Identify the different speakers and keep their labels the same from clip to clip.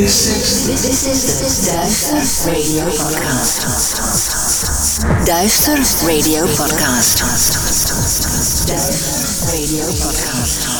Speaker 1: This is the Duister Radio Podcast. Duister Radio Podcast. Duister Radio Podcast.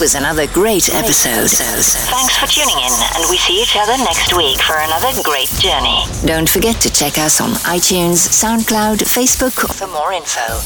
Speaker 1: Was another great episode.
Speaker 2: Thanks for tuning in, and we see each other next week for another great journey.
Speaker 1: Don't forget to check us on iTunes, SoundCloud, Facebook
Speaker 2: For more info,